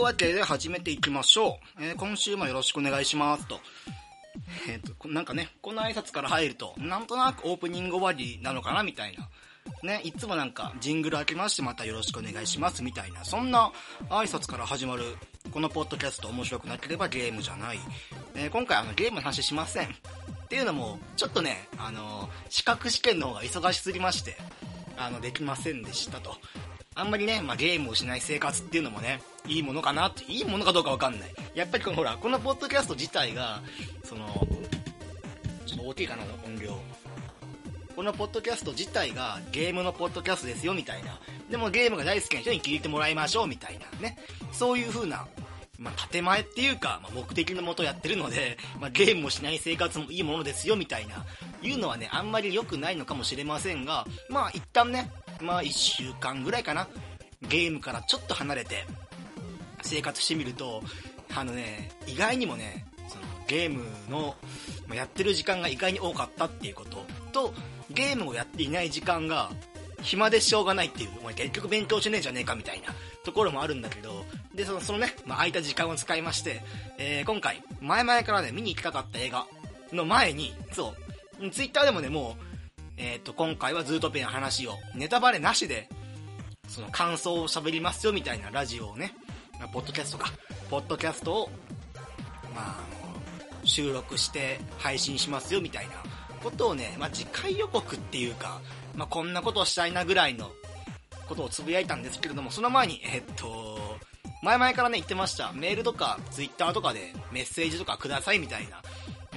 いうわけで始めていきましょう。えー、今週もよろしくお願いしますと。えっ、ー、と、なんかね、この挨拶から入ると、なんとなくオープニング終わりなのかなみたいな。ね、いつもなんか、ジングル開けましてまたよろしくお願いしますみたいな、そんな挨拶から始まる、このポッドキャスト面白くなければゲームじゃない。えー、今回あのゲームの話しません。っていうのも、ちょっとね、あのー、資格試験の方が忙しすぎまして、あの、できませんでしたと。あんまりね、まあ、ゲームをしない生活っていうのもね、いいものかなって、いいものかどうかわかんない。やっぱりこのほら、このポッドキャスト自体が、その、ちょっと大きいかな、音量。このポッドキャスト自体がゲームのポッドキャストですよみたいな。でもゲームが大好きな人に聞いてもらいましょうみたいなね。そういう風な、まあ、建前っていうか、まあ、目的のもとやってるので、まあ、ゲームをしない生活もいいものですよみたいな、いうのはね、あんまり良くないのかもしれませんが、まあ一旦ね、まあ1週間ぐらいかな、ゲームからちょっと離れて、生活してみると、あのね、意外にもね、そのゲームの、やってる時間が意外に多かったっていうことと、ゲームをやっていない時間が暇でしょうがないっていう、お前結局勉強しねえじゃねえかみたいなところもあるんだけど、で、そのそのね、まあ、空いた時間を使いまして、えー、今回、前々からね、見に行きたかった映画の前に、そう、ツイッターでもね、もう、えっ、ー、と、今回はズートピアの話を、ネタバレなしで、その感想を喋りますよみたいなラジオをね、ポッドキャストか、ポッドキャストを、まあ、収録して配信しますよみたいなことをね、まあ、次回予告っていうか、まあ、こんなことをしたいなぐらいのことをつぶやいたんですけれども、その前に、えっと、前々からね、言ってました。メールとか、ツイッターとかでメッセージとかくださいみたいな。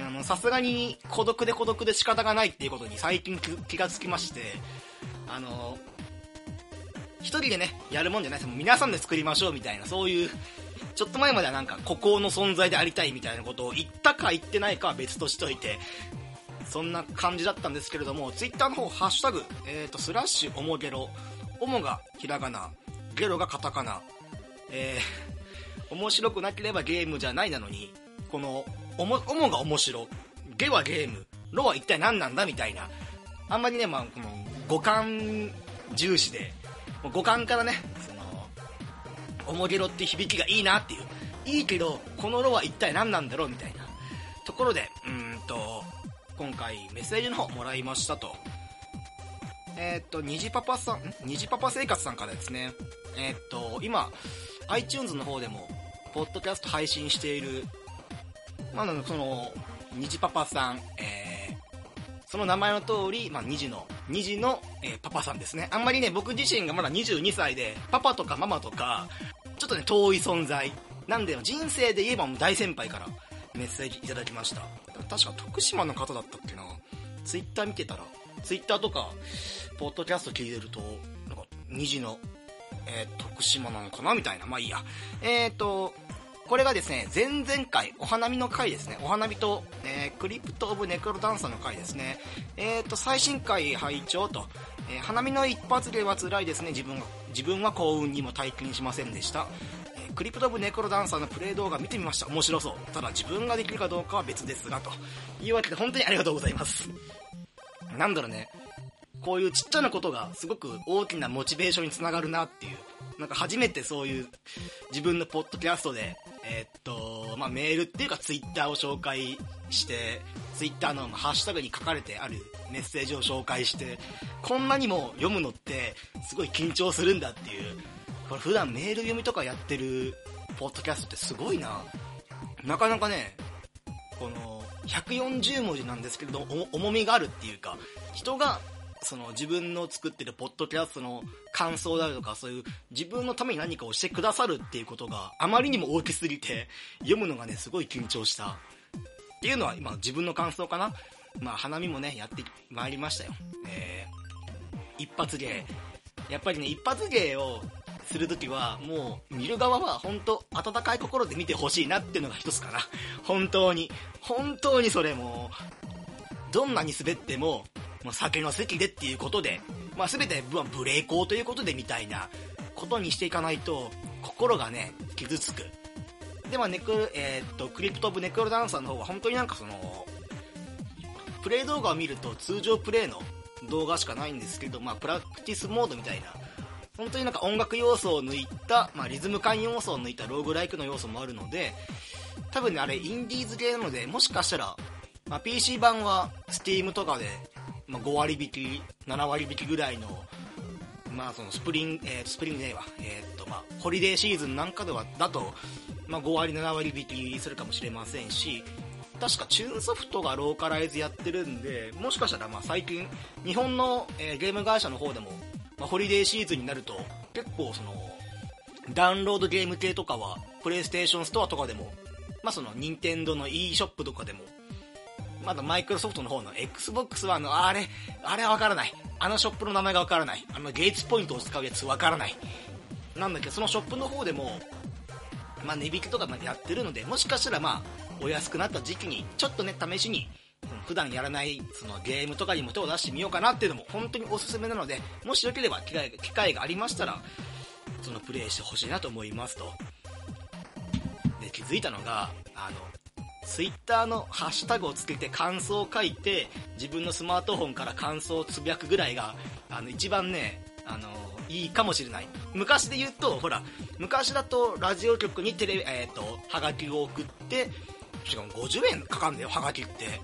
あの、さすがに孤独で孤独で仕方がないっていうことに最近気がつきまして、あの、一人でね、やるもんじゃないです。もう皆さんで作りましょうみたいな、そういう、ちょっと前まではなんか、孤高の存在でありたいみたいなことを言ったか言ってないかは別としといて、そんな感じだったんですけれども、ツイッターの方、ハッシュタグ、えっ、ー、と、スラッシュ、おもゲロ、おもがひらがな、ゲロがカタカナ、えー、面白くなければゲームじゃないなのに、この、おも、おもが面白、ゲはゲーム、ロは一体何なんだみたいな、あんまりね、まあ、この、五感重視で、五感からね、その、おもげろって響きがいいなっていう。いいけど、このロは一体何なんだろうみたいな。ところで、うんと、今回メッセージの方もらいましたと。えー、っと、虹パパさん、虹パパ生活さんからですね。えー、っと、今、iTunes の方でも、ポッドキャスト配信している、まあ、その、虹パパさん、えー、その名前の通り、まあ、虹の2児の、えー、パパさんですね。あんまりね、僕自身がまだ22歳で、パパとかママとか、ちょっとね、遠い存在。なんで、人生で言えばもう大先輩からメッセージいただきました。確か徳島の方だったっけな。ツイッター見てたら、ツイッターとか、ポッドキャスト聞いてると、なんか、2児の、えー、徳島なのかな？みたいな。まあいいや。えっ、ー、と、これがですね、前々回、お花見の回ですね。お花見と、えー、クリプト・オブ・ネクロダンサーの回ですね。えっ、ー、と、最新回拝聴と、えー、花見の一発芸は辛いですね。自分が、自分は幸運にも体験しませんでした。えクリプト・オブ・ネクロダンサーのプレイ動画見てみました。面白そう。ただ自分ができるかどうかは別ですが、というわけで本当にありがとうございます。なんだろうね。こういうちっちゃなことがすごく大きなモチベーションにつながるなっていう。なんか初めてそういう自分のポッドキャストで、えー、っと、まあ、メールっていうかツイッターを紹介して、ツイッターのハッシュタグに書かれてあるメッセージを紹介して、こんなにも読むのってすごい緊張するんだっていう。これ普段メール読みとかやってるポッドキャストってすごいな。なかなかね、この140文字なんですけれど重みがあるっていうか、人がその自分の作ってるポッドキャストの感想であるとか、そういう自分のために何かをしてくださるっていうことがあまりにも大きすぎて、読むのがね、すごい緊張した。っていうのは今自分の感想かな。まあ花見もね、やってまいりましたよ。えー、一発芸。やっぱりね、一発芸をするときは、もう、見る側は本当温かい心で見てほしいなっていうのが一つかな。本当に。本当にそれもどんなに滑っても、まあ、酒の席でっていうことで、まあ、全てブレイコーということでみたいなことにしていかないと、心がね、傷つく。で、まあ、ネク、えー、っと、クリプト・オブ・ネクロダンサーの方は本当になんかその、プレイ動画を見ると通常プレイの動画しかないんですけど、まあ、プラクティスモードみたいな本当になんか音楽要素を抜いた、まあ、リズム感要素を抜いたローグライクの要素もあるので、多分ね、あれ、インディーズ系なので、もしかしたら、まあ、PC 版は Steam とかで、まあ、5割引き、7割引きぐらいの、まあ、そのスプリング、えー、スプリングデーは、えー、っと、まあ、ホリデーシーズンなんかでは、だと、まあ、5割、7割引きするかもしれませんし、確かチューンソフトがローカライズやってるんで、もしかしたらまあ最近、日本の、えー、ゲーム会社の方でも、まあ、ホリデーシーズンになると、結構その、ダウンロードゲーム系とかは、プレイステーションストアとかでも、まあその、任天堂の e ショップとかでも、まだマイクロソフトの方の Xbox はあの、あれ、あれはわからない。あのショップの名前がわからない。あのゲイツポイントを使うやつわからない。なんだけど、そのショップの方でも、まあ値引きとかまでやってるので、もしかしたらまあ、お安くなった時期に、ちょっとね、試しに、普段やらないそのゲームとかにも手を出してみようかなっていうのも本当におすすめなので、もしよければ機会機会がありましたら、そのプレイしてほしいなと思いますと。で、気づいたのが、あの、ツイッターのハッシュタグをつけて感想を書いて、自分のスマートフォンから感想をつぶやくぐらいが、あの、一番ね、あの、いいかもしれない。昔で言うと、ほら、昔だとラジオ局にテレビ、えっ、ー、と、はがきを送って、しかも50円かかんだよ、はがきって。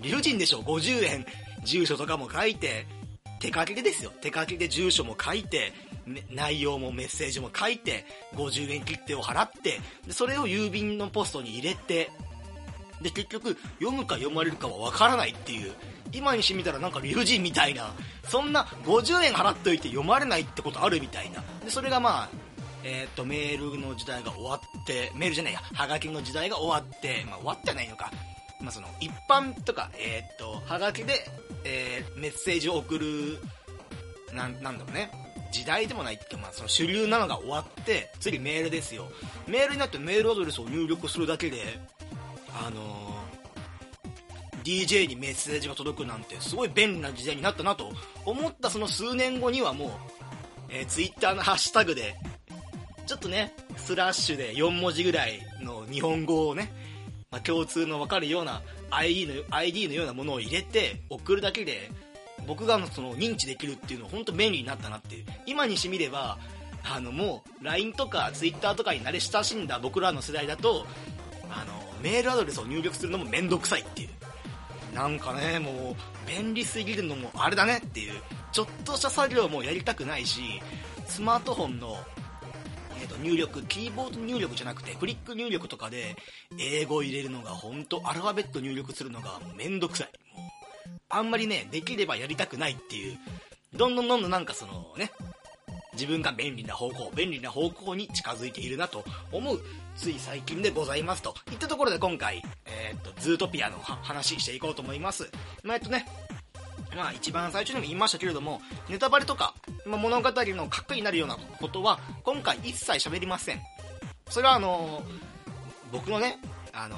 理不尽でしょ、50円。住所とかも書いて、手書きでですよ。手書きで住所も書いて、内容もメッセージも書いて、50円切手を払って、それを郵便のポストに入れて、で、結局、読むか読まれるかはわからないっていう、今にしてみたらなんか理不尽みたいな、そんな50円払っといて読まれないってことあるみたいな。で、それがまあ、えっ、と、メールの時代が終わって、メールじゃないや、はがきの時代が終わって、まあ終わってないのか。まあその、一般とか、えっ、と、はがきで、えー、メッセージを送る、なん、なんだろうね。時代でもないって、まあその主流なのが終わって、次メールですよ。メールになってメールアドレスを入力するだけで、あのー、DJ にメッセージが届くなんてすごい便利な時代になったなと思ったその数年後にはもう、えー、Twitter のハッシュタグでちょっとね、スラッシュで4文字ぐらいの日本語をね、まあ、共通の分かるような ID の ID のようなものを入れて送るだけで、僕がその認知できるっていうのは本当便利になったなっていう。今にしてみれば、あのもう LINE とか Twitter とかに慣れ親しんだ僕らの世代だと、あの、メールアドレスを入力するのもめんどくさいっていう。なんかね、もう便利すぎるのもあれだねっていう。ちょっとした作業もやりたくないし、スマートフォンのえー、と入力、キーボード入力じゃなくて、クリック入力とかで、英語入れるのが本当アルファベット入力するのがめんどくさい。もう、あんまりね、できればやりたくないっていう、どんどんどんどんなんかそのね、自分が便利な方向、便利な方向に近づいているなと思う、つい最近でございますと。いったところで今回、えっ、と、ズートピアの話していこうと思います。まあ、えっとね、まあ一番最初にも言いましたけれども、ネタバレとか、まあ、物語の核になるようなことは、今回一切喋りません。それはあのー、僕のね、あの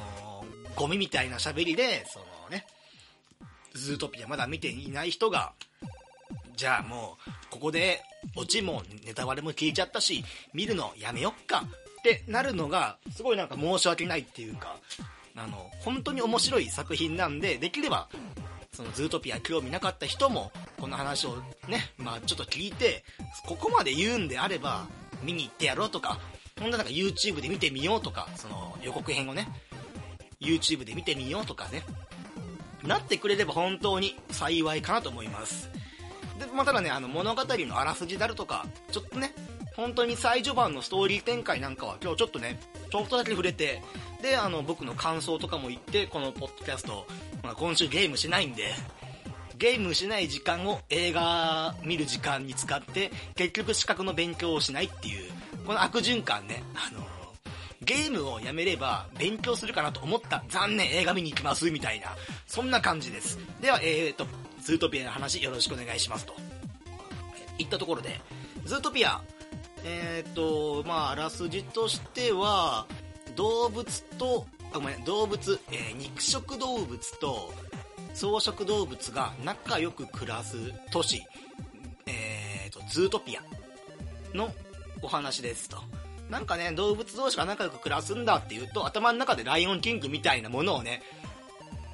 ー、ゴミみたいな喋りで、そのね、ズートピアまだ見ていない人が、じゃあもう、ここで、オチもネタバレも聞いちゃったし、見るのやめよっかってなるのが、すごいなんか申し訳ないっていうか、あの、本当に面白い作品なんで、できれば、そのズートピア興味なかった人も、この話をね、まあちょっと聞いて、ここまで言うんであれば、見に行ってやろうとか、ほんとなんか YouTube で見てみようとか、その予告編をね、YouTube で見てみようとかね、なってくれれば本当に幸いかなと思います。で、まあ、ただね、あの物語のあらすじであるとか、ちょっとね、本当に最序盤のストーリー展開なんかは今日ちょっとね、ちょっとだけ触れて、で、あの、僕の感想とかも言って、このポッドキャスト、まあ、今週ゲームしないんで、ゲームしない時間を映画見る時間に使って、結局資格の勉強をしないっていう、この悪循環ね、あの、ゲームをやめれば勉強するかなと思った。残念、映画見に行きます、みたいな。そんな感じです。では、えーと、ズートピアの話よろしくお願いしますと。いったところで、ズートピア、えっ、ー、と、まあ、あらすじとしては、動物と、あ、ごめん、動物、えー、肉食動物と草食動物が仲良く暮らす都市、えーと、ズートピアのお話ですと。なんかね、動物同士が仲良く暮らすんだっていうと、頭の中でライオンキングみたいなものをね、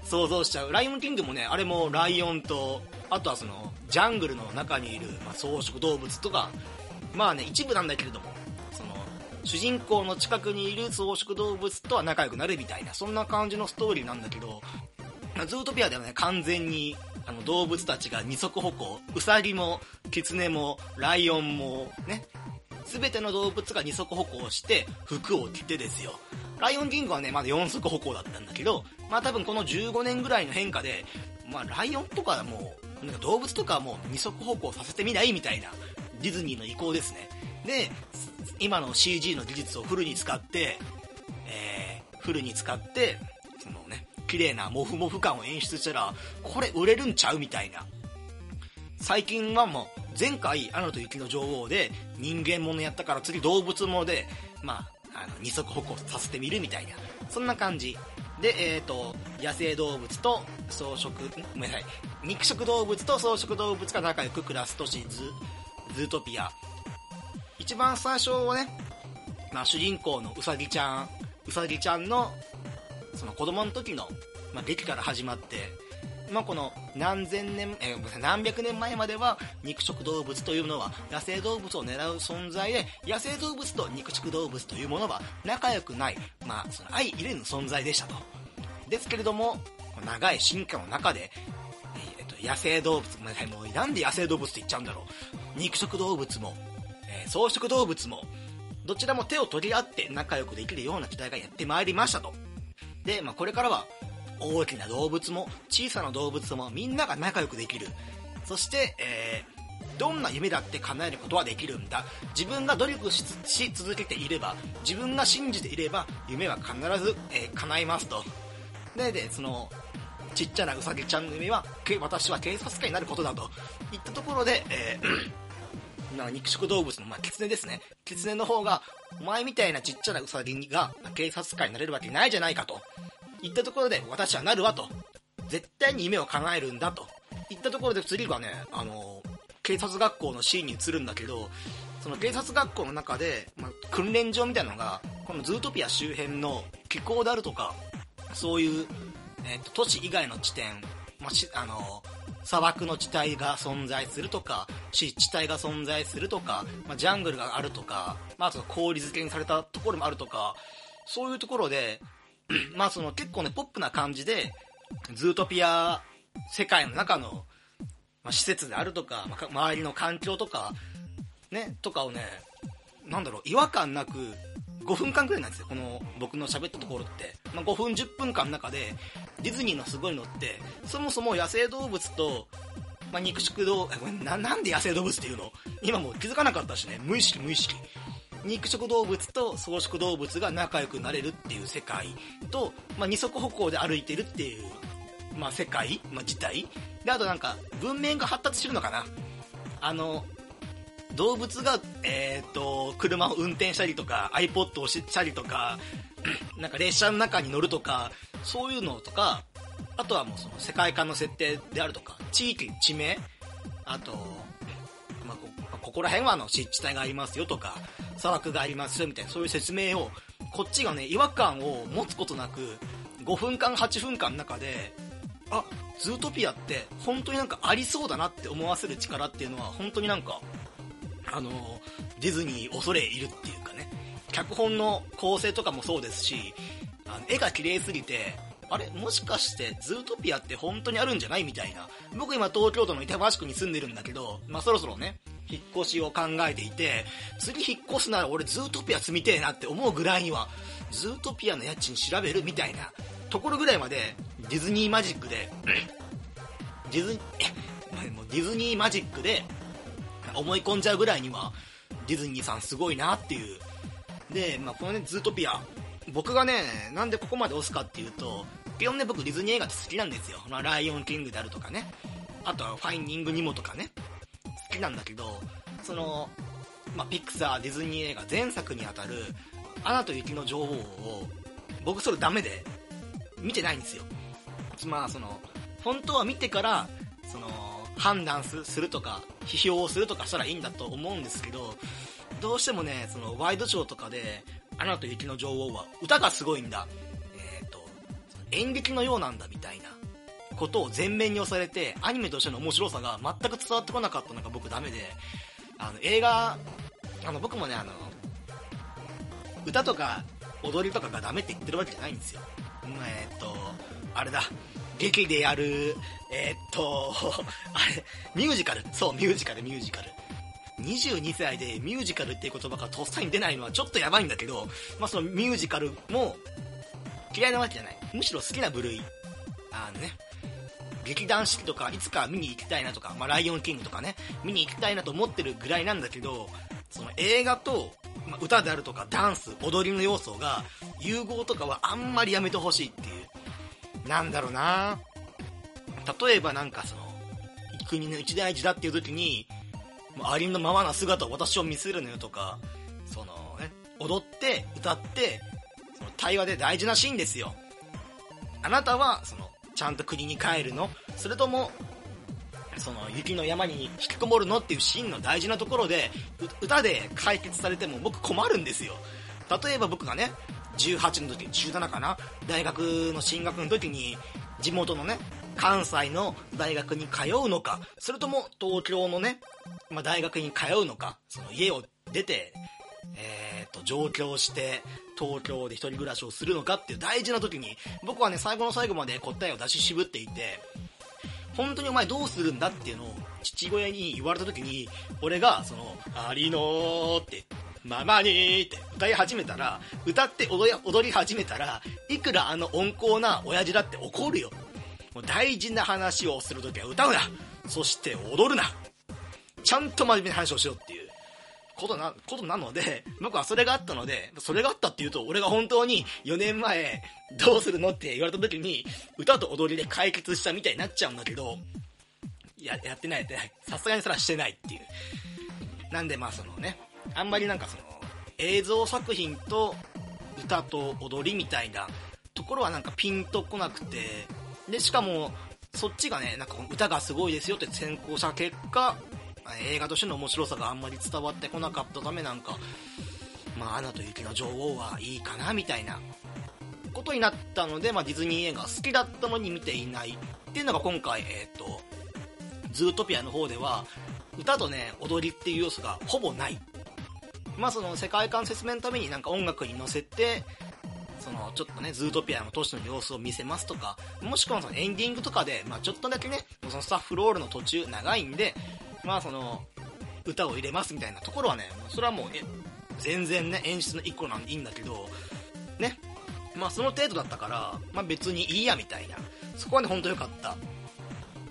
想像しちゃう。ライオンキングもね、あれもライオンと、あとはその、ジャングルの中にいる、まあ、草食動物とか、まあね、一部なんだけれども、その、主人公の近くにいる草食動物とは仲良くなるみたいな、そんな感じのストーリーなんだけど、ズートピアではね、完全に、あの、動物たちが二足歩行、ウサギも、キツネも、ライオンも、ね、すべての動物が二足歩行して服を着てですよ。ライオンキングはね、まだ四足歩行だったんだけど、まあ多分この15年ぐらいの変化で、まあライオンとかもう、なんか動物とかはもう二足歩行させてみないみたいなディズニーの意向ですね。で、今の CG の技術をフルに使って、えー、フルに使って、そのね、綺麗なモフモフ感を演出したら、これ売れるんちゃうみたいな。最近はもう、前回、アナと雪の女王で人間ものやったから次動物もので、まあ、あの、二足歩行させてみるみたいな、そんな感じ。で、えっ、ー、と、野生動物と草食、ごめんなさい、肉食動物と草食動物が仲良く暮らす都市ズ、ズートピア。一番最初はね、まあ、主人公のうさぎちゃん、うさぎちゃんの、その子供の時の、まあ、劇から始まって、まあ、この何千年、えー、何百年前までは肉食動物というのは野生動物を狙う存在で、野生動物と肉食動物というものは仲良くない、まあ、その相入れぬ存在でしたと。ですけれども、長い進化の中で、えー、と野生動物、もうなんで野生動物って言っちゃうんだろう。肉食動物も、えー、草食動物も、どちらも手を取り合って仲良くできるような時代がやってまいりましたと。で、まあ、これからは、大きな動物も小さな動物もみんなが仲良くできる。そして、えー、どんな夢だって叶えることはできるんだ。自分が努力し続けていれば、自分が信じていれば、夢は必ず、えー、叶いますと。で、で、その、ちっちゃなうさぎちゃんの夢は、私は警察官になることだと。いったところで、えー、な肉食動物の、まあ、キツネですね。キツネの方が、お前みたいなちっちゃなウサギが警察官になれるわけないじゃないかと。言ったところで、私はなるわと。絶対に夢を叶えるんだと。言ったところで次がね、あの、警察学校のシーンに移るんだけど、その警察学校の中で、まあ、訓練場みたいなのが、このズートピア周辺の気候であるとか、そういう、え、ー、と、都市以外の地点、まあ、し、あの、砂漠の地帯が存在するとか、湿地帯が存在するとか、まあ、ジャングルがあるとか、まあ、あと氷漬けにされたところもあるとか、そういうところで、まあその結構ね、ポップな感じで、ズートピア世界の中の、まあ、施設であるとか、まあ、周りの環境とか、ね、とかをね、なんだろう、違和感なく、5分間くらいなんですよ、この僕の喋ったところって。まあ、5分、10分間の中で、ディズニーのすごいのって、そもそも野生動物と、まあ、肉食動、な、なんで野生動物っていうの？今もう気づかなかったしね、無意識無意識。肉食動物と草食動物が仲良くなれるっていう世界と、まあ、二足歩行で歩いてるっていう、まあ、世界、まあ、自体であとなんか文面が発達してるのかな。あの動物が、えーと、車を運転したりとか iPod をしたりとか なんか列車の中に乗るとかそういうのとかあとはもうその世界観の設定であるとか地域地名あとここら辺はあの湿地帯がありますよとか、砂漠がありますよみたいな、そういう説明を、こっちがね、違和感を持つことなく、5分間、8分間の中で、あ、ズートピアって本当になんかありそうだなって思わせる力っていうのは本当になんか、あの、ディズニー恐れいるっていうかね、脚本の構成とかもそうですし、あの絵が綺麗すぎて、あれもしかしてズートピアって本当にあるんじゃないみたいな。僕今東京都の板橋区に住んでるんだけど、まあそろそろね、引っ越しを考えていて、次引っ越すなら俺ズートピア住みてえなって思うぐらいには、ズートピアの家賃調べるみたいなところぐらいまでディズニーマジックで、ディズニー、もうディズニーマジックで思い込んじゃうぐらいには、ディズニーさんすごいなっていう。で、まあ、このね、ズートピア、僕がね、なんでここまで押すかっていうと、基本ね、僕ディズニー映画って好きなんですよ。まあ、ライオンキングであるとかね。あとはファインディングニモとかね。きなんだけど、その、まあ、ピクサー、ディズニー映画前作にあたる、アナと雪の女王を、僕それダメで、見てないんですよ。まあ、その、本当は見てから、その、判断するとか、批評をするとかしたらいいんだと思うんですけど、どうしてもね、その、ワイドショーとかで、アナと雪の女王は、歌がすごいんだ。えっ、ー、と、演劇のようなんだみたいな。ことを前面に押されて、アニメとしての面白さが全く伝わってこなかったのが僕ダメで、あの、映画あの、僕もね、あの、歌とか踊りとかがダメって言ってるわけじゃないんですよ。えー、っと、あれだ、劇でやる、えー、っと、あれ、ミュージカル、そう、ミュージカル、ミュージカル。22歳でミュージカルっていう言葉がとっさに出ないのはちょっとやばいんだけど、まあそのミュージカルも嫌いなわけじゃない。むしろ好きな部類。あのね、劇団四季とかいつか見に行きたいなとか、まあライオンキングとかね、見に行きたいなと思ってるぐらいなんだけど、その映画と、まあ、歌であるとかダンス、踊りの要素が融合とかはあんまりやめてほしいっていう。なんだろうな例えばなんかその、国の一大事だっていう時に、ありのままな姿を私を見せるのよとか、そのね、踊って歌ってその対話で大事なシーンですよあなたはそのちゃんと国に帰るの？それともその雪の山に引きこもるのっていうシーンの大事なところで歌で解決されても僕困るんですよ。例えば僕がね18の時17かな？大学の進学の時に地元のね関西の大学に通うのか？それとも東京のね、まあ、大学に通うのか？その家を出てえー、と、上京して、東京で一人暮らしをするのかっていう大事な時に、僕はね、最後の最後まで答えを出し渋っていて、本当にお前どうするんだっていうのを父親に言われた時に、俺が、その、ありのって、ママにって歌い始めたら、歌って踊り踊り始めたら、いくらあの温厚な親父だって怒るよ。もう大事な話をするときは歌うなそして踊るなちゃんと真面目な話をしろっていう。ことな、ことなので、僕はそれがあったので、それがあったっていうと、俺が本当に4年前、どうするのって言われた時に、歌と踊りで解決したみたいになっちゃうんだけど、や、やってないやってない。さすがにそれはしてないっていう。なんでまあそのね、あんまりなんかその、映像作品と歌と踊りみたいなところはなんかピンとこなくて、で、しかも、そっちがね、なんか歌がすごいですよって先行した結果、映画としての面白さがあんまり伝わってこなかったためなんか、まあ、アナと雪の女王はいいかな、みたいなことになったので、まあ、ディズニー映画好きだったのに見ていないっていうのが今回、えっ、ー、と、ズートピアの方では、歌とね、踊りっていう要素がほぼない。まあその世界観説明のためになんか音楽に乗せて、そのちょっとね、ズートピアの都市の様子を見せますとか、もしくはそのエンディングとかで、まあちょっとだけね、そのスタッフロールの途中長いんで、まあその、歌を入れますみたいなところはね、それはもう、全然ね、演出の一個なんでいいんだけど、ね、まあその程度だったから、まあ別にいいやみたいな、そこはね、ほんと良かった。っ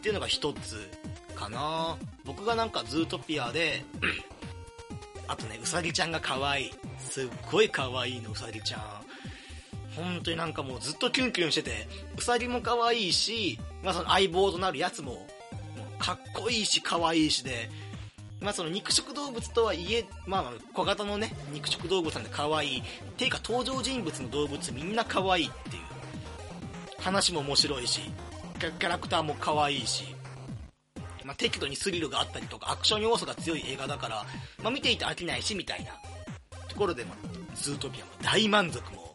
ていうのが一つかな僕がなんかズートピアで、あとね、うさぎちゃんが可愛い。すっごい可愛いの、うさぎちゃん。本当になんかもうずっとキュンキュンしてて、うさぎも可愛いし、まあその相棒となるやつもかっこいいし可愛いしで、まあその肉食動物とはいえ、まあ小型のね、肉食動物なんで可愛い。っていうか登場人物の動物みんな可愛いっていう。話も面白いし、キャラクターも可愛いし、まあ適度にスリルがあったりとか、アクション要素が強い映画だから、まあ見ていて飽きないし、みたいな。ところでも、ズートピアも大満足も、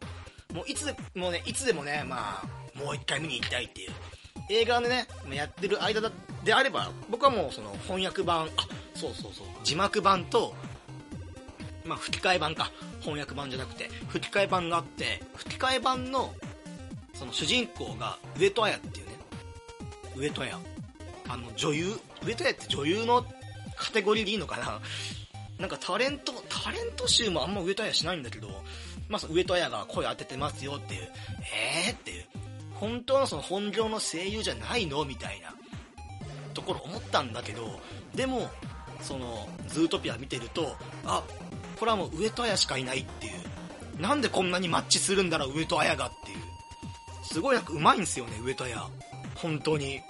もういつでもね、いつでもね、まあ、もう一回見に行きたいっていう。映画でね、やってる間であれば、僕はもうその翻訳版、あ、そうそうそう、字幕版と、まあ吹き替え版か、翻訳版じゃなくて、吹き替え版があって、吹き替え版の、その主人公が上戸彩っていうね、上戸彩。あの女優、上戸彩って女優のカテゴリーでいいのかな。なんかタレント、タレント集もあんま上戸彩しないんだけど、まあ、上戸彩が声当ててますよっていう、えーっていう、本当のその本業の声優じゃないの？みたいな。ところ思ったんだけどでもそのズートピア見てるとあこれはもう上戸彩しかいないっていう。なんでこんなにマッチするんだろう上戸彩がっていう。すごいなんかうまいんですよね上戸彩。本当に。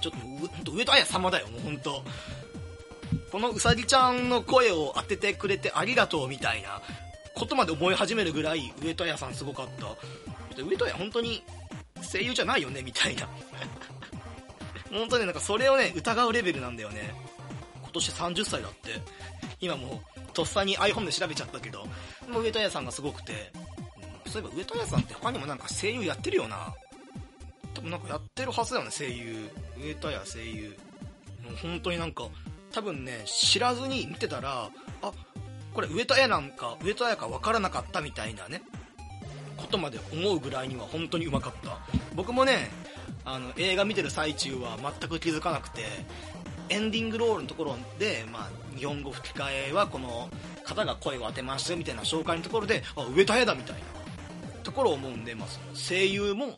ちょっと上戸彩様だよもう本当このうさぎちゃんの声を当ててくれてありがとうみたいなことまで思い始めるぐらい上戸彩さんすごかった。上戸彩本当に声優じゃないよねみたいな。本当になんかそれをね疑うレベルなんだよね。今年30歳だって。今もうとっさに iPhone で調べちゃったけど。もう上戸彩さんがすごくて、うん、そういえば上戸彩さんって他にもなんか声優やってるよな。多分なんかやってるはずだよね声優。上戸彩声優。もう本当になんか多分ね知らずに見てたらあこれ上戸彩なんか上戸彩か分からなかったみたいなね。ことまで思うぐらいには本当にうまかった。僕もねあの映画見てる最中は全く気づかなくてエンディングロールのところで、まあ、日本語吹き替えはこの方が声を当てますよみたいな紹介のところであ上戸彩だみたいなところを思うんで、まあ、声優も、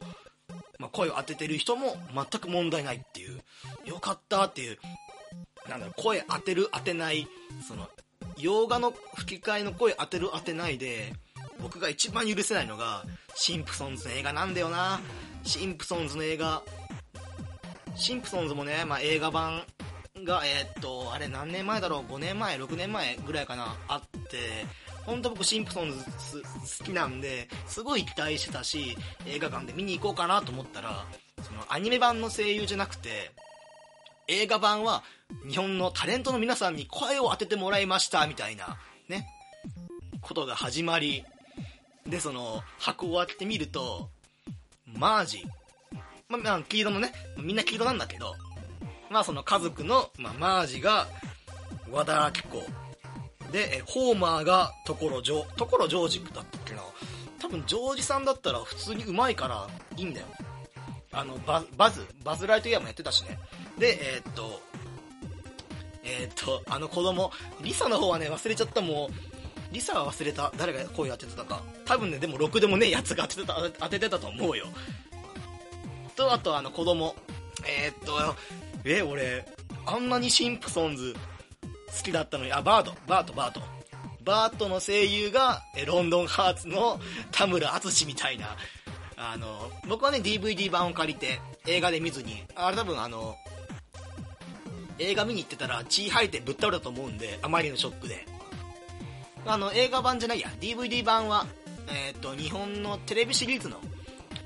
まあ、声を当ててる人も全く問題ないっていうよかったっていうなんだろう声当てる当てないその洋画の吹き替えの声当てる当てないで僕が一番許せないのがシンプソンズの映画なんだよな。シンプソンズの映画。シンプソンズもね、まあ、映画版がえー、っとあれ何年前だろう？5年前？6年前ぐらいかな？あって本当僕シンプソンズ好きなんですごい期待してたし映画館で見に行こうかなと思ったらそのアニメ版の声優じゃなくて映画版は日本のタレントの皆さんに声を当ててもらいましたみたいなねことが始まり。でその箱を開けてみるとマージまあ、黄色のねみんな黄色なんだけどまあその家族の、まあ、マージが和田アキ子。でホーマーが所ジョ所ジョージだったっけな。多分ジョージさんだったら普通にうまいからいいんだよ。あのババズバズライトイヤーもやってたしね。でえー、っとえー、っとあの子供リサの方はね忘れちゃった。もうリサは忘れた。誰が声当ててたか。多分ねでもろくでもねえやつが当ててた当ててたと思うよ。とあとあの子供。えー、っとえ俺あんなにシンプソンズ好きだったのに。あバート。バートバート。バートの声優がロンドンハーツの田村淳みたいな。あの僕はね DVD 版を借りて映画で見ずに。あれ多分あの映画見に行ってたら血吐いてぶっ倒れたと思うんであまりのショックで。あの映画版じゃないや。DVD 版は、えーと、日本のテレビシリーズの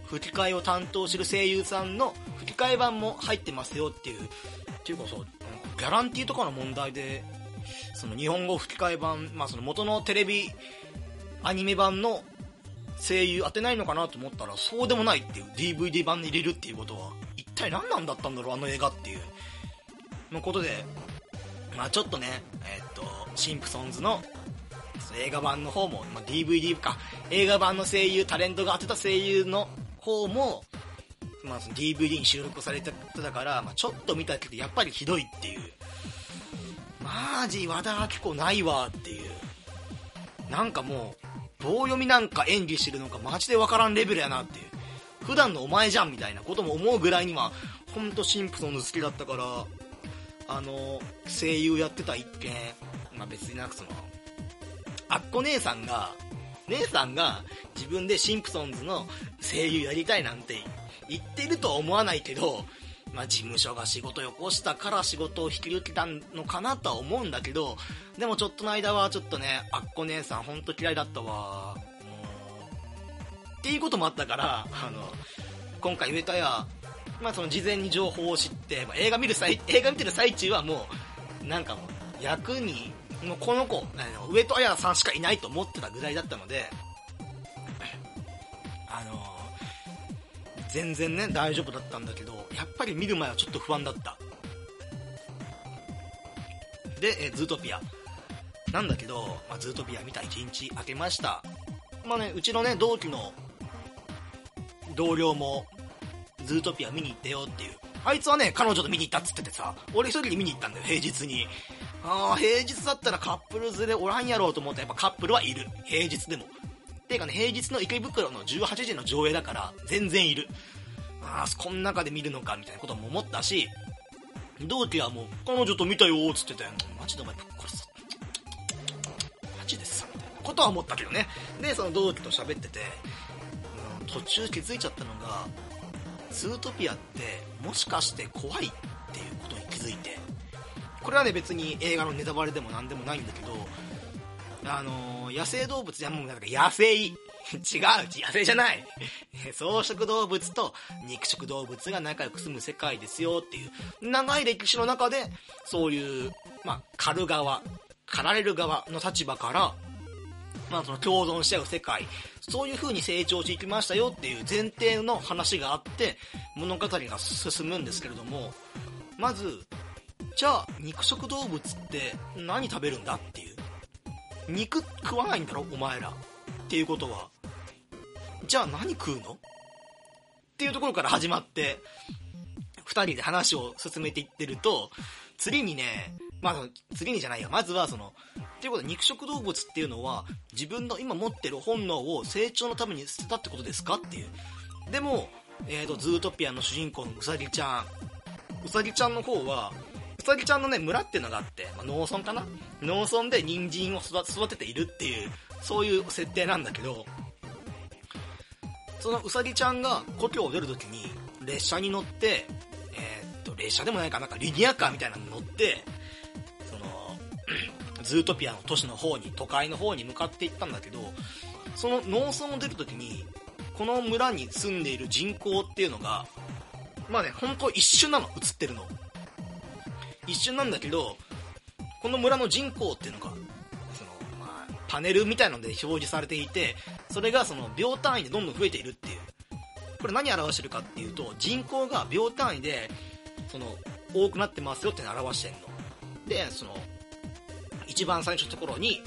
吹き替えを担当してる声優さんの吹き替え版も入ってますよっていうっていうかそうギャランティーとかの問題でその日本語吹き替え版、まあ、その元のテレビアニメ版の声優当てないのかなと思ったらそうでもないっていう DVD 版に入れるっていうことは一体何なんだったんだろうあの映画っていうのことでまあちょっとねえー、っとシンプソンズの映画版の方も、まあ、DVD か。映画版の声優タレントが当てた声優の方もまあ、DVD に収録されてたから、まあ、ちょっと見たけどやっぱりひどいっていう。マジ和田アキ子ないわっていう。なんかもう棒読みなんか演技してるのかマジでわからんレベルやなっていう。普段のお前じゃんみたいなことも思うぐらいにはほんとシンプソンズ好きだったからあの声優やってた一件まあ別になんかそのあっこ姉さんが姉さんが自分でシンプソンズの声優やりたいなんて言ってるとは思わないけどまあ、事務所が仕事をよこしたから仕事を引き受けたのかなとは思うんだけど、でもちょっとの間はちょっとね、あっこ姉さんほんと嫌いだったわ。もう、っていうこともあったから、あの、今回上田や、まあその事前に情報を知って、まあ、映画見る際、映画見てる最中はもう、なんかもう、役に、もうこの子、上戸彩さんしかいないと思ってたぐらいだったので、あの全然ね大丈夫だったんだけどやっぱり見る前はちょっと不安だった。で、えズートピア。なんだけど、まあ、ズートピア見た1日明けました。まあねうちのね同期の同僚もズートピア見に行ってよっていう。あいつはね彼女と見に行ったっつっててさ俺一人で見に行ったんだよ平日に。ああ平日だったらカップル連れおらんやろうと思ったらやっぱカップルはいる平日でもていうかね、平日の池袋の18時の上映だから、全然いる。ああ、こん中で見るのか、みたいなことも思ったし、同期はもう、彼女と見たよっ、つってて、マジでお前ぶっ殺す。マジでさ、みたいなことは思ったけどね。で、その同期と喋ってて、うん、途中気づいちゃったのが、ズートピアって、もしかして怖いっていうことに気づいて、これはね、別に映画のネタバレでも何でもないんだけど、あのー、野生動物、いやもうなんか野生、違う、野生じゃない。草食動物と肉食動物が仲良く住む世界ですよっていう、長い歴史の中で、そういう、まあ、狩る側、狩られる側の立場から、まあ、その共存し合う世界、そういう風に成長していきましたよっていう前提の話があって、物語が進むんですけれども、まず、じゃあ、肉食動物って何食べるんだっていう。肉食わないんだろお前らっていうことはじゃあ何食うの？っていうところから始まって2人で話を進めていってると次にねまあ、次にじゃないよ。まずは、その、っていうことで、肉食動物っていうのは、自分の今持ってる本能を成長のために捨てたってことですかっていう。でも、えっ、ー、と、ズートピアの主人公のうさぎちゃん。うさぎちゃんの方は、うさぎちゃんのね、村っていうのがあって、まあ、農村かな？農村で人参を育てているっていう、そういう設定なんだけど、そのうさぎちゃんが故郷を出るときに、列車に乗って、えー、っと、列車でもないかなんかリニアカーみたいなのに乗って、その ズートピアの都市の方に、都会の方に向かっていったんだけど、その農村を出るときに、この村に住んでいる人口っていうのが、まあね、本当一瞬なの、映ってるの。一瞬なんだけど、この村の人口っていうのが、その、まあ、パネルみたいので表示されていて、それがその秒単位でどんどん増えているっていう。これ何表してるかっていうと、人口が秒単位で、その、多くなってますよって表してんの。で、その、一番最初のところに、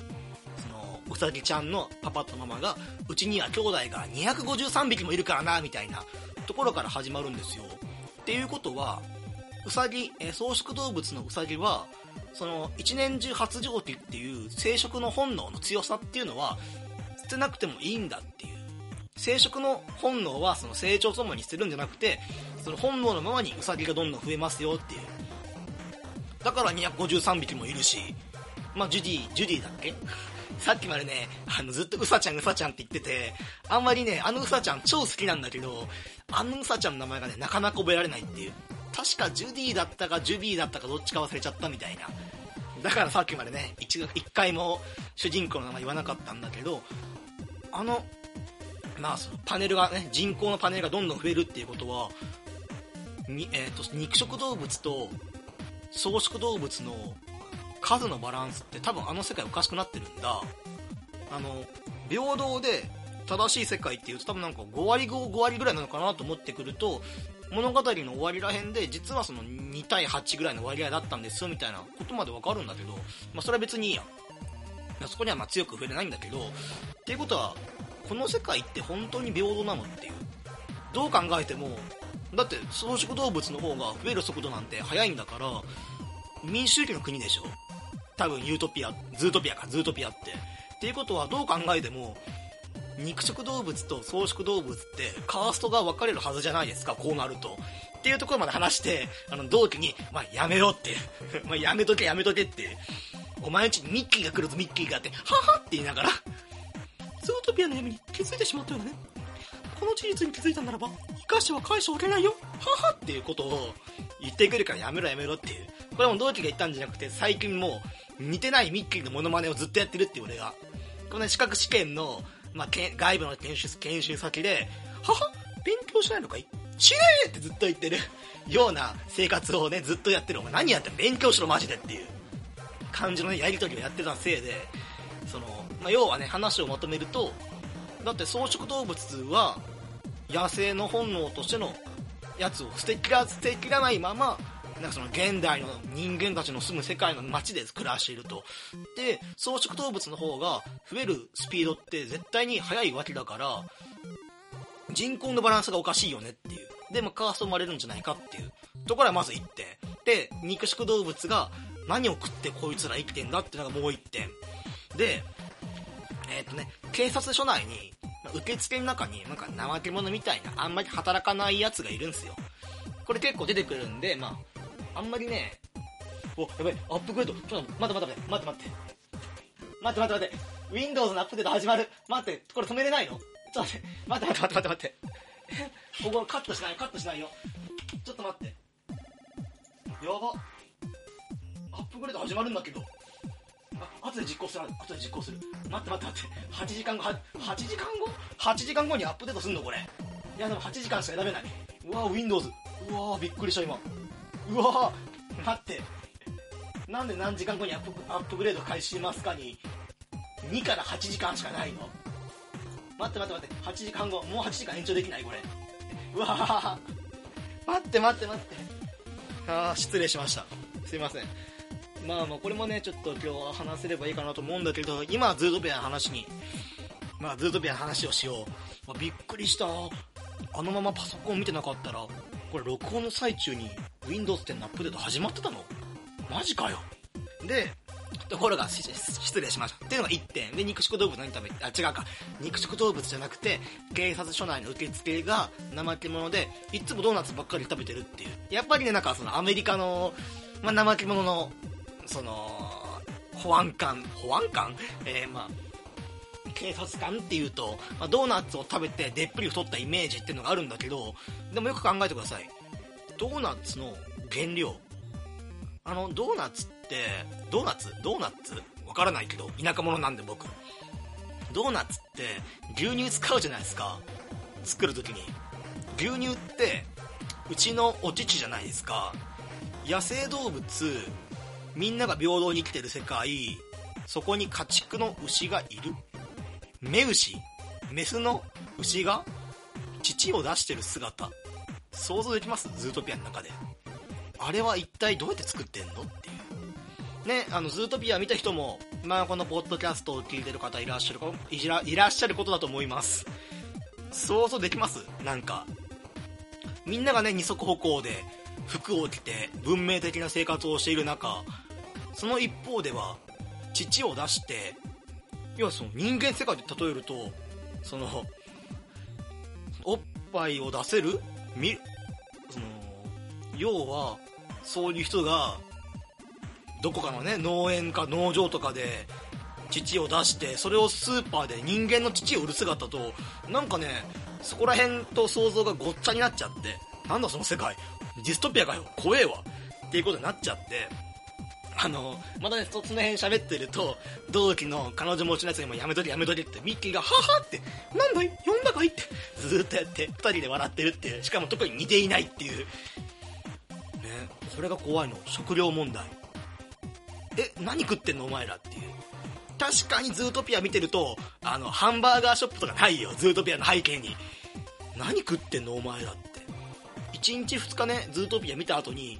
その、うさぎちゃんのパパとママが、うちには兄弟が253匹もいるからな、みたいなところから始まるんですよ。っていうことは、うさぎ、え草食動物のうさぎは、その、一年中発情期っていう生殖の本能の強さっていうのは、捨てなくてもいいんだっていう。生殖の本能はその成長ともに捨てるんじゃなくて、その本能のままにウサギがどんどん増えますよっていう。だから253匹もいるし、まあ、ジュディ、ジュディだっけ？さっきまでね、あの、ずっとうさちゃんうさちゃんって言ってて、あんまりね、あのうさちゃん超好きなんだけど、あのうさちゃんの名前がね、なかなか覚えられないっていう。確かジュディだったかジュビーだったかどっちか忘れちゃったみたいな。だからさっきまでね、一一回も主人公の名前言わなかったんだけど、あの、まあ、そのパネルがね、人口のパネルがどんどん増えるっていうことは、にえーと肉食動物と草食動物の数のバランスって多分あの世界おかしくなってるんだあの平等で正しい世界っていうと多分なんか5割5 5割ぐらいなのかなと思ってくると物語の終わりらへんで実はその2対8ぐらいの割合だったんですよみたいなことまでわかるんだけど、まあ、それは別にいいやそこにはま強く触れないんだけどっていうことはこの世界って本当に平等なのっていう。どう考えてもだって草食動物の方が増える速度なんて速いんだから民主主義の国でしょ。多分ユートピア、ズートピアか、ズートピアって。っていうことはどう考えても、肉食動物と草食動物ってカーストが分かれるはずじゃないですか、こうなると。っていうところまで話して、あの、同期に、まあ、やめろって。まあ、やめとけ、やめとけって。お前んちにミッキーが来るぞ、ミッキーがって、ははって言いながら、ズートピアの闇に気づいてしまったよね。この事実に気づいたならば、生かしては返しておけないよ。ははっていうことを言ってくるからやめろやめろっていう。これも同期が言ったんじゃなくて、最近もう似てないミッキーのモノマネをずっとやってるっていう俺が。このね資格試験の、まあ、外部の研修研修先で、はは勉強しないのかい？しねえ！ってずっと言ってる。ような生活をね、ずっとやってる。お前。何やってん勉強しろマジでっていう。感じのね、やりとりをやってたせいで、その、まあ、要はね、話をまとめると、だって草食動物は、野生の本能としてのやつを捨てきら捨てきらないままなんかその現代の人間たちの住む世界の街で暮らしていると。で、草食動物の方が増えるスピードって絶対に速いわけだから、人口のバランスがおかしいよねっていう。で、まあ、カースト生まれるんじゃないかっていうところはまず1点。で、肉食動物が何を食ってこいつら生きてんだっていうのがもう1点。で、えっ、ー、とね、警察署内に受付の中になんか怠け者みたいなあんまり働かないやつがいるんですよこれ結構出てくるんでまああんまりねおやばいアップグレード。ちょっと待って待って待って待って。待って待って待って。Windows のアップデート始まる。待ってこれ止めれないの？ちょっと待って。待って待って待って待って。ここカットしないよカットしないよ。ちょっと待って。やば。アップグレード始まるんだけど。あ後で実行する。後で実行する。待って待って待って。8時間後8時間後 ?8 時間後にアップデートすんのこれ。いやでも8時間しか選べない。うわ Windows うわびっくりした今。うわ待って。なんで何時間後にアップアップグレード開始しますかに。2から8時間しかないの。待って待って待って。8時間後もう8時間延長できないこれ。うわ待って待って待って。ああ失礼しました。すいません。まあまあこれもねちょっと今日は話せればいいかなと思うんだけど今はズートピアの話にまあズートピアの話をしよう、まあ、びっくりした。あのままパソコン見てなかったらこれ録音の最中に Windows 10のアップデート始まってたの？マジかよ。でところが失礼しました。っていうのが1点。で肉食動物何食べあ違うか。肉食動物じゃなくて警察署内の受付が怠け者でいつもドーナツばっかり食べてるっていう。やっぱりねなんかそのアメリカの、まあ、怠け者のその保安官保安官？えー、まあ警察官っていうと、まあ、ドーナツを食べてでっぷり太ったイメージっていうのがあるんだけどでもよく考えてください。ドーナツの原料。あのドーナツってドーナツ？ドーナツ？わからないけど田舎者なんで僕。ドーナツって牛乳使うじゃないですか。作る時に。牛乳ってうちのお乳じゃないですか。野生動物みんなが平等に生きてる世界そこに家畜の牛がいる。目牛。メスの牛が乳を出してる姿。想像できます？ズートピアの中で。あれは一体どうやって作ってんの？っていう。ねあのズートピア見た人もまあこのポッドキャストを聞いてる方いらっしゃるかいらいらっしゃることだと思います。想像できます？なんか。みんながね二足歩行で服を着て文明的な生活をしている中その一方では乳を出して要はその人間世界で例えるとそのおっぱいを出せるみその要はそういう人がどこかのね農園か農場とかで乳を出してそれをスーパーで人間の乳を売る姿となんかねそこら辺と想像がごっちゃになっちゃってなんだその世界。ディストピアかよ。怖えわ。っていうことになっちゃって。あのまたねその辺喋ってると同期の彼女持ちのやつにもやめとけやめとけってミッキーが「はは」って「なんだい？呼んだかい?」ってずっとやって2人で笑ってるってしかも特に似ていないっていう。ねこれが怖いの。食料問題。え何食ってんのお前らっていう。確かにズートピア見てるとあのハンバーガーショップとかないよ。ズートピアの背景に。何食ってんのお前らって。1日2日ねズートピア見た後に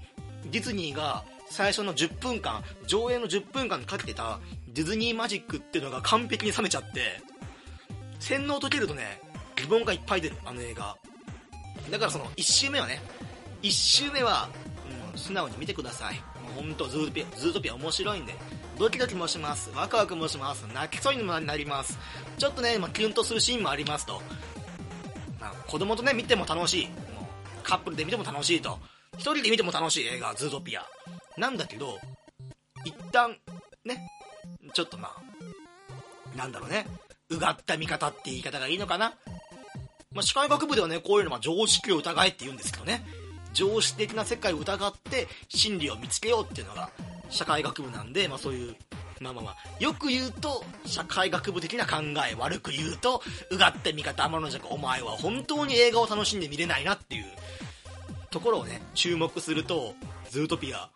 ディズニーが最初の10分間上映の10分間かけてたディズニーマジックっていうのが完璧に冷めちゃって洗脳解けるとね疑問がいっぱい出るあの映画。だからその1周目はね1周目は、うん、素直に見てください。もう本当ズートピアズートピア面白いんでドキドキもします。ワクワクもします。泣きそうにもなります。ちょっとね、まあ、キュンとするシーンもありますと、まあ、子供とね見ても楽しい。もうカップルで見ても楽しいと。1人で見ても楽しい映画ズートピア。なんだけど一旦ねちょっとまあなんだろうねうがった見方って言い方がいいのかなまあ、社会学部ではね、こういうのは常識を疑えって言うんですけどね。常識的な世界を疑って真理を見つけようっていうのが社会学部なんで、まあそういう、まあまあまあ、よく言うと社会学部的な考え、悪く言うと、うがって見方、天の弱、お前は本当に映画を楽しんで見れないなっていうところをね、注目すると、ズートピア、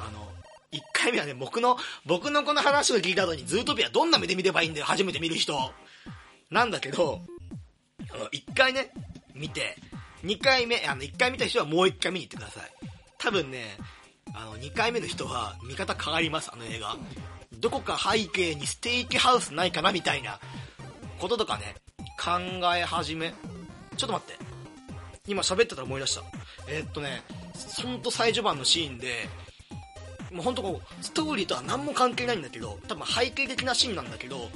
あの、1回目はね、僕の、僕のこの話を聞いた後に、ズートピアどんな目で見ればいいんだよ、初めて見る人。なんだけど、1回ね、見て、2回目、あの、1回見た人はもう1回見に行ってください。多分ね、あの、2回目の人は見方変わります、あの映画。どこか背景にステーキハウスないかなみたいなこととかね、考え始め。ちょっと待って。今喋ってたら思い出した。えー、っとね、ほんと最序盤のシーンで、もうほんとこう、ストーリーとは何も関係ないんだけど、多分背景的なシーンなんだけど、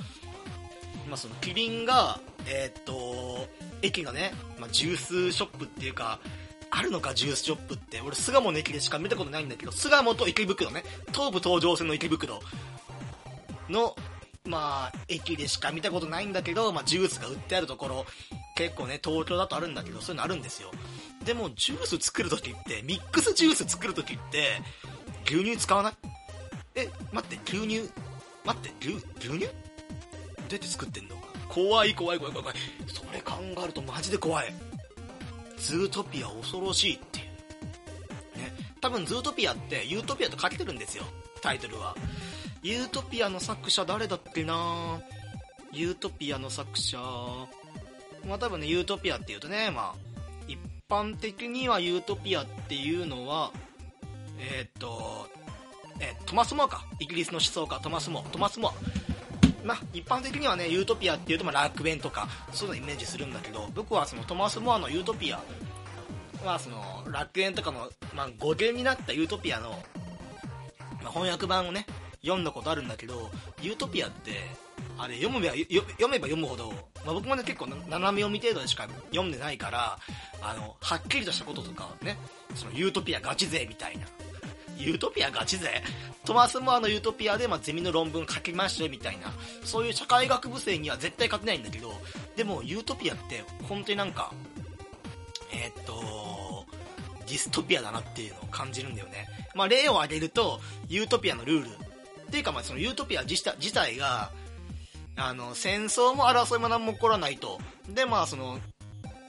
まあそのキリンが、えー、っと、駅のね、まあ、ジュースショップっていうか、あるのか、ジュースショップって。俺、巣鴨の駅でしか見たことないんだけど、巣鴨と池袋ね、東武東上線の池袋の、まあ、駅でしか見たことないんだけど、まあ、ジュースが売ってあるところ、結構ね、東京だとあるんだけど、そういうのあるんですよ。でも、ジュース作るときって、ミックスジュース作るときって、牛乳使わない？え、待って、牛乳、待って、牛、牛乳？どうやって作ってんの？怖い怖い怖い怖い。それ考えるとマジで怖い。ズートピア恐ろしいっていう。ね。多分ズートピアってユートピアと掛けてるんですよ。タイトルは。ユートピアの作者誰だっけな？ユートピアの作者。まあ多分ねユートピアっていうとねまあ一般的にはユートピアっていうのはえー、っとえートマス・モアか。イギリスの思想家、トマス・モア。トマス・モア。まあ、一般的にはね、ユートピアっていうと、まあ、楽園とか、そういうのイメージするんだけど、僕はそのトマス・モアのユートピアは、その、楽園とかの、まあ、語源になったユートピアの、まあ、翻訳版をね、読んだことあるんだけど、ユートピアって、あれ読めば、読めば読むほど、まあ、僕もね、結構斜め読み程度でしか読んでないから、あの、はっきりとしたこととかね、そのユートピアガチ勢みたいな。ユートピアガチ勢トマス・モアのユートピアで、まあ、ゼミの論文書きましたみたいな、そういう社会学部生には絶対勝てないんだけど、でもユートピアって本当になんか、えーっと、ディストピアだなっていうのを感じるんだよね。まあ、例を挙げると、ユートピアのルール。っていうか、まあ、そのユートピア自体が、あの、戦争も争いも何も起こらないと。で、まあ、その、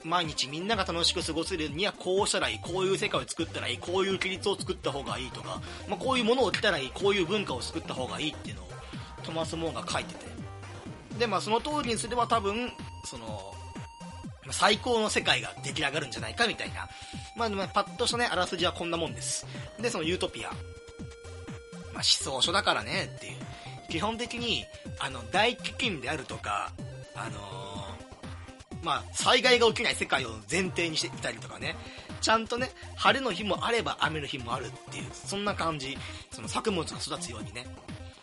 毎日みんなが楽しく過ごせるにはこうしたらいい、こういう世界を作ったらいい、こういう規律を作った方がいいとか、まあ、こういうものを着たらいい、こういう文化を作った方がいいっていうのをトマス・モーが書いてて。で、まあその通りにすれば多分、その、最高の世界が出来上がるんじゃないかみたいな。まあ、まあ、パッとしたね、あらすじはこんなもんです。で、そのユートピア。まあ思想書だからねっていう。基本的に、あの、大飢饉であるとか、あのーまあ、災害が起きない世界を前提にしていたりとかね、ちゃんとね、晴れの日もあれば雨の日もあるっていう、そんな感じ、その作物が育つようにね。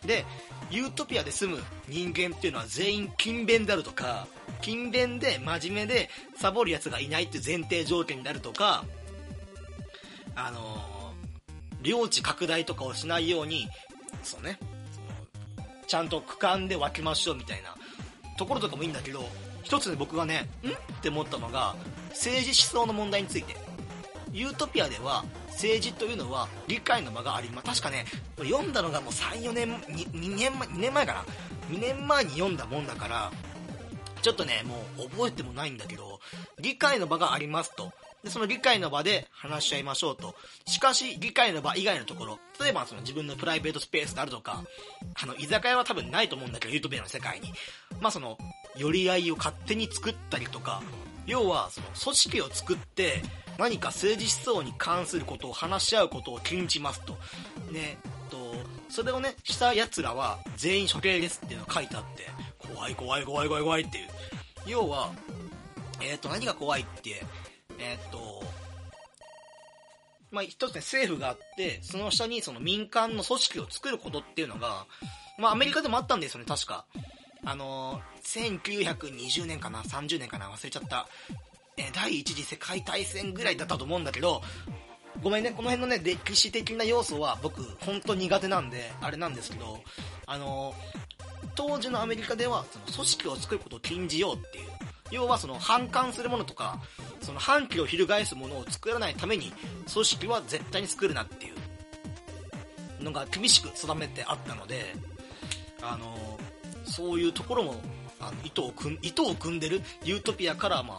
で、ユートピアで住む人間っていうのは全員勤勉であるとか、勤勉で真面目でサボる奴がいないっていう前提条件になるとか、あのー領地拡大とかをしないように、そうね、ちゃんと区間で分けましょうみたいなところとかもいいんだけど、一つね、僕がね、ん？って思ったのが、政治思想の問題について。ユートピアでは、政治というのは理解の場があります。確かね、読んだのがもう3、4年、2, 2年前、2年前かな ?2 年前に読んだもんだから、ちょっとね、もう覚えてもないんだけど、理解の場がありますと。で、その理解の場で話し合いましょうと。しかし、理解の場以外のところ、例えばその自分のプライベートスペースであるとか、あの、居酒屋は多分ないと思うんだけど、ユートピアの世界に。まあその、寄り合いを勝手に作ったりとか、要は、その、組織を作って、何か政治思想に関することを話し合うことを禁じますと。ね、と、それをね、した奴らは全員処刑ですっていうのが書いてあって、怖い怖い怖い怖い怖いっていう。要は、えっ、と、何が怖いって、えっ、と、まあ、一つね、政府があって、その下にその民間の組織を作ることっていうのが、まあ、アメリカでもあったんですよね、確か。あの、1920年かな、30年かな、忘れちゃった。え第一次世界大戦ぐらいだったと思うんだけど、ごめんね、この辺のね、歴史的な要素は僕、本当苦手なんで、あれなんですけど、あの当時のアメリカでは、その組織を作ることを禁じようっていう。要はその反感するものとか、その反旗を翻すものを作らないために、組織は絶対に作るなっていうのが厳しく定めてあったので、あのそういうところも、あの、糸を組ん、糸を組んでるユートピアから、ま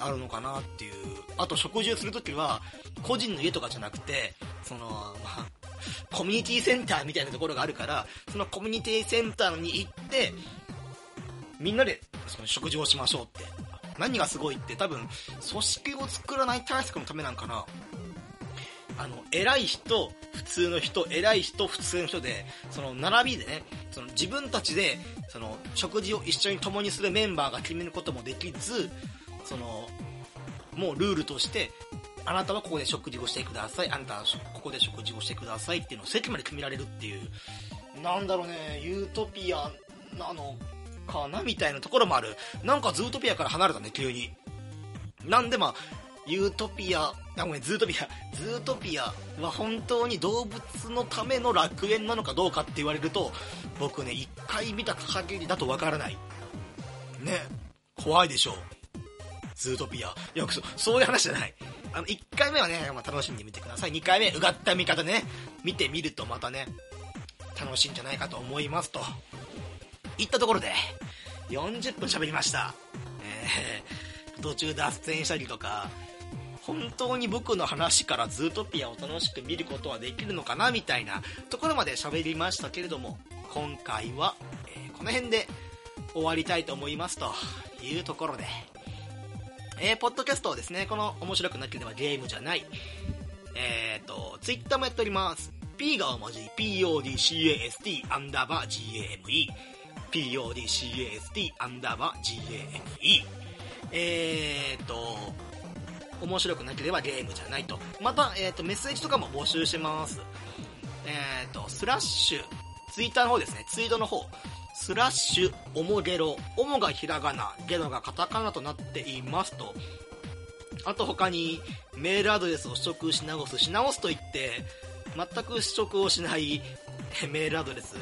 あ、あるのかなっていう。あと食事をするときは、個人の家とかじゃなくて、その、まあ、コミュニティセンターみたいなところがあるから、そのコミュニティセンターに行って、みんなでその食事をしましょうって。何がすごいって多分、組織を作らない対策のためなんかな。あの、偉い人、普通の人、偉い人、普通の人で、その並びでね、その自分たちで、その食事を一緒に共にするメンバーが決めることもできず、その、もうルールとして、あなたはここで食事をしてください、あなたはここで食事をしてくださいっていうのを席まで決められるっていう、なんだろうね、ユートピアなのかなみたいなところもある。なんかズートピアから離れたね、急に。なんでまあ、ユートピア、あ、ごめん、ズートピア、ズートピアは本当に動物のための楽園なのかどうかって言われると、僕ね、一回見た限りだとわからない。ね、怖いでしょう。ズートピア。いや、そそういう話じゃない。あの、1回目はね、まあ、楽しんでみてください。2回目、うがった見方ね、見てみるとまたね、楽しいんじゃないかと思いますと。いったところで、40分喋りました。えー、途中脱線したりとか、本当に僕の話からズートピアを楽しく見ることはできるのかなみたいなところまで喋りましたけれども、今回は、えーこの辺で終わりたいと思いますというところで、えー、ポッドキャストをですね、この面白くなければゲームじゃない、えーと、ツイッターもやっております。P が大文字、PODCAST アンダーバー GAME、PODCAST アンダーバー GAME。えーと、面白くなければゲームじゃないと。また、えーと、メッセージとかも募集してます。えーと、スラッシュ、ツイッターの方ですね、ツイートの方、スラッシュ、おもげろ、おもがひらがな、ゲロがカタカナとなっていますと。あと他に、メールアドレスを取得し直す、し直すと言って、全く取得をしないメールアドレス。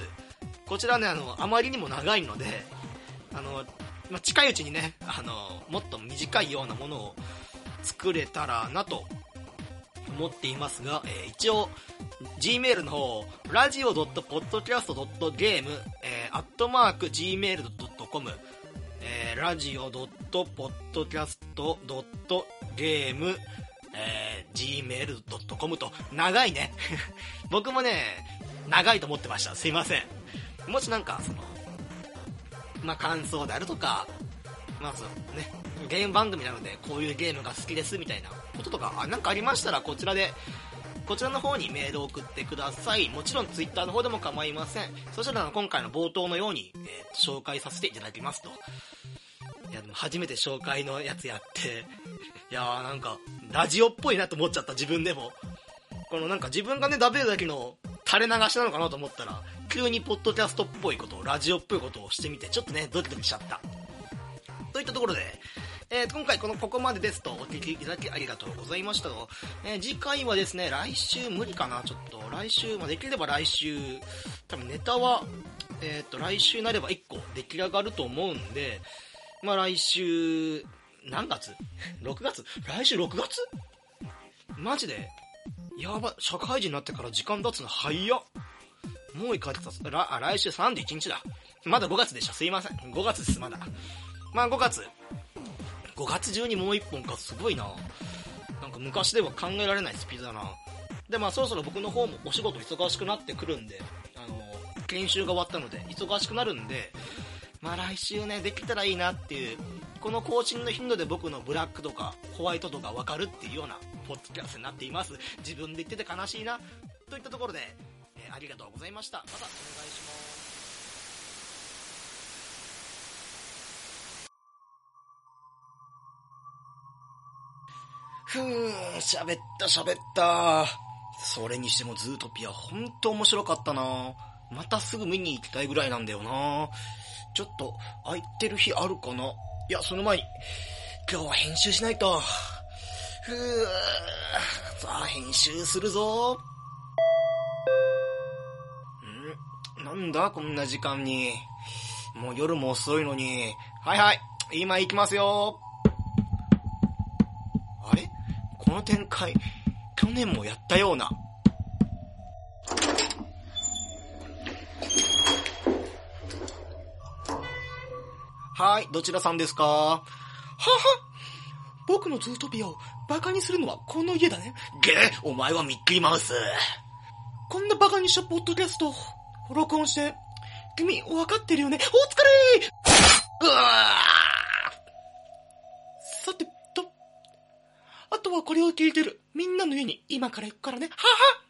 こちらね、あの、あまりにも長いので、あの、ま、近いうちにね、あの、もっと短いようなものを作れたらなと思っていますが、えー、一応、Gmail の方、radio.podcast.game、えー、アットマーク gmail.com、えー、radio.podcast.game、えー、gmail.com と、長いね。僕もね、長いと思ってました。すいません。もしなんか、その、まあ、感想であるとか、まずね、ゲーム番組なので、こういうゲームが好きですみたいなこととか、あ、なんかありましたら、こちらで、こちらの方にメールを送ってください。もちろんツイッターの方でも構いません。そしたら今回の冒頭のように、えー、紹介させていただきますと。いや、でも初めて紹介のやつやって、いやーなんか、ラジオっぽいなと思っちゃった自分でも。このなんか自分がね、食べるだけの垂れ流しなのかなと思ったら、急にポッドキャストっぽいことを、ラジオっぽいことをしてみて、ちょっとね、ドキドキしちゃった。といったところで、えー、今回このここまでですとお聞きいただきありがとうございましたと、えー、次回はですね、来週無理かな、ちょっと。来週、まあ、できれば来週、多分ネタは、えっ、ー、と、来週なれば1個出来上がると思うんで、まあ来週、何月 ?6 月？来週6月？マジで？やば、社会人になってから時間経つの早っ。もう1ヶ月経つ。来週31日だ。まだ5月でした。すいません。5月です、まだ。まあ5月。5月中にもう1本か、すごいな。なんか昔では考えられないスピードだな。で、まあそろそろ僕の方もお仕事忙しくなってくるんで、あの、研修が終わったので、忙しくなるんで、まあ来週ね、できたらいいなっていう、この更新の頻度で僕のブラックとかホワイトとかわかるっていうようなポッドキャストになっています。自分で言ってて悲しいな。といったところで、えー、ありがとうございました。またお願いします。ふーん、喋った喋った。それにしてもズートピアほんと面白かったなまたすぐ見に行きたいぐらいなんだよなちょっと空いてる日あるかないや、その前に、今日は編集しないと。ふぅ、さあ編集するぞ。んなんだこんな時間に。もう夜も遅いのに。はいはい、今行きますよ。この展開、去年もやったような。はい、どちらさんですか？はは僕のズートピアをバカにするのはこの家だね。げ、お前はミッキーマウス。こんなバカにしたポッドキャスト、録音して、君、わかってるよね？お疲れうわさとはこれを聞いてるみんなの家に今から行くからね。はは